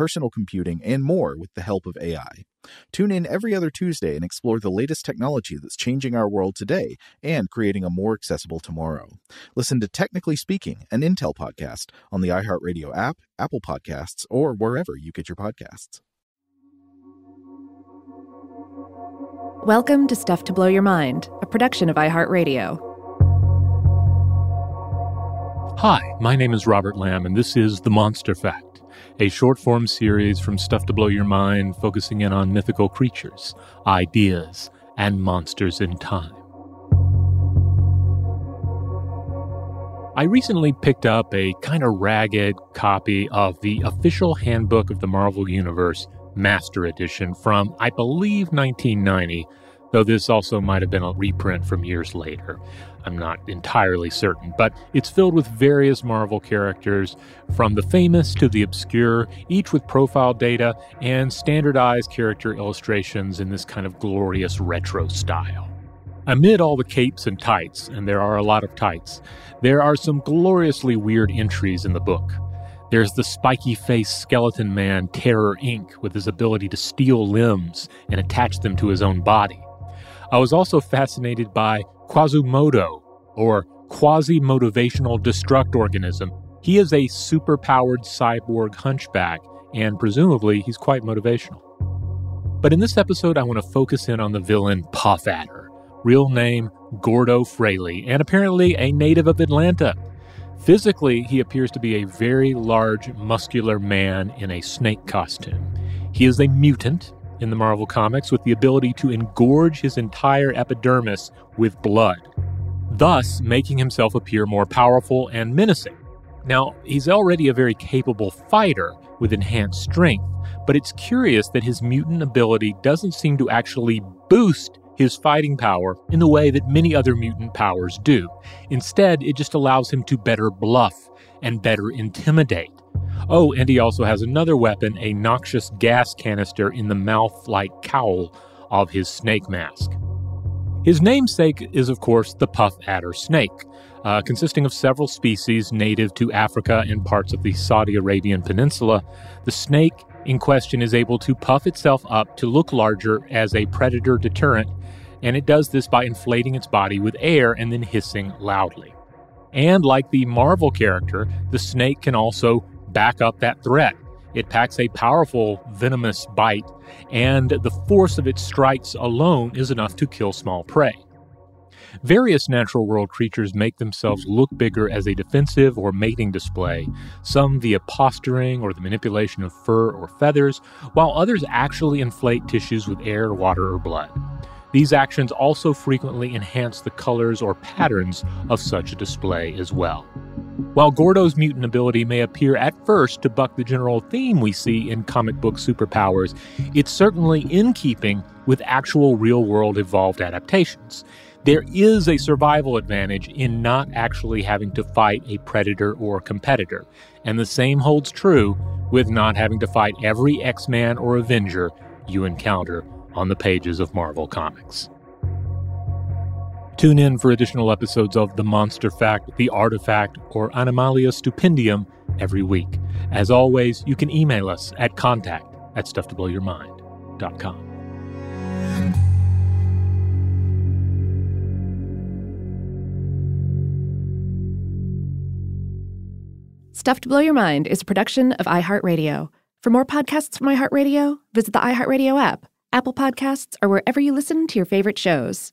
personal computing, and more with the help of AI. Tune in every other Tuesday and explore the latest technology that's changing our world today and creating a more accessible tomorrow. Listen to Technically Speaking, an Intel podcast on the iHeartRadio app, Apple Podcasts, or wherever you get your podcasts. Welcome to Stuff to Blow Your Mind, a production of iHeartRadio. Hi, my name is Robert Lamb, and this is The Monstrefact, a short form series from Stuff to Blow Your Mind focusing in on mythical creatures, ideas, and monsters in time. I recently picked up a kind of ragged copy of the official handbook of the Marvel Universe Master Edition from, I believe, 1990, though this also might have been a reprint from years later. I'm not entirely certain, but it's filled with various Marvel characters, from the famous to the obscure, each with profile data and standardized character illustrations in this kind of glorious retro style. Amid all the capes and tights, and there are a lot of tights, there are some gloriously weird entries in the book. There's the spiky faced skeleton man, Terror Inc., with his ability to steal limbs and attach them to his own body. I was also fascinated by Quasimodo, or Quasi Motivational Destruct Organism. He is a superpowered cyborg hunchback, and presumably he's quite motivational. But in this episode, I want to focus in on the villain Puff Adder, real name Gordo Fraley, and apparently a native of Atlanta. Physically, he appears to be a very large, muscular man in a snake costume. He is a mutant in the Marvel Comics with the ability to engorge his entire epidermis with blood, thus making himself appear more powerful and menacing. Now, he's already a very capable fighter with enhanced strength, but it's curious that his mutant ability doesn't seem to actually boost his fighting power in the way that many other mutant powers do. Instead, it just allows him to better bluff and better intimidate. Oh, and he also has another weapon, a noxious gas canister in the mouth like cowl of his snake mask. His namesake is, of course, the puff adder snake, uh, consisting of several species native to Africa and parts of the Saudi Arabian Peninsula. The snake in question is able to puff itself up to look larger as a predator deterrent and it does this by inflating its body with air and then hissing loudly. And like the Marvel character, the snake can also back up that threat. It packs a powerful, venomous bite, and the force of its strikes alone is enough to kill small prey. Various natural world creatures make themselves look bigger as a defensive or mating display, some via posturing or the manipulation of fur or feathers, while others actually inflate tissues with air, water, or blood. These actions also frequently enhance the colors or patterns of such a display as well. While Gordo's mutant ability may appear at first to buck the general theme we see in comic book superpowers, it's certainly in keeping with actual real world evolved adaptations. There is a survival advantage in not actually having to fight a predator or competitor, and the same holds true with not having to fight every X Man or Avenger you encounter on the pages of Marvel Comics. Tune in for additional episodes of The Monstrefact, The Artifact, or Animalia Stupendium every week. As always, you can email us at contact at stufftoblowyourmind.com. Stuff to Blow Your Mind is a production of iHeartRadio. For more podcasts from iHeartRadio, visit the iHeartRadio app Apple Podcasts, or wherever you listen to your favorite shows.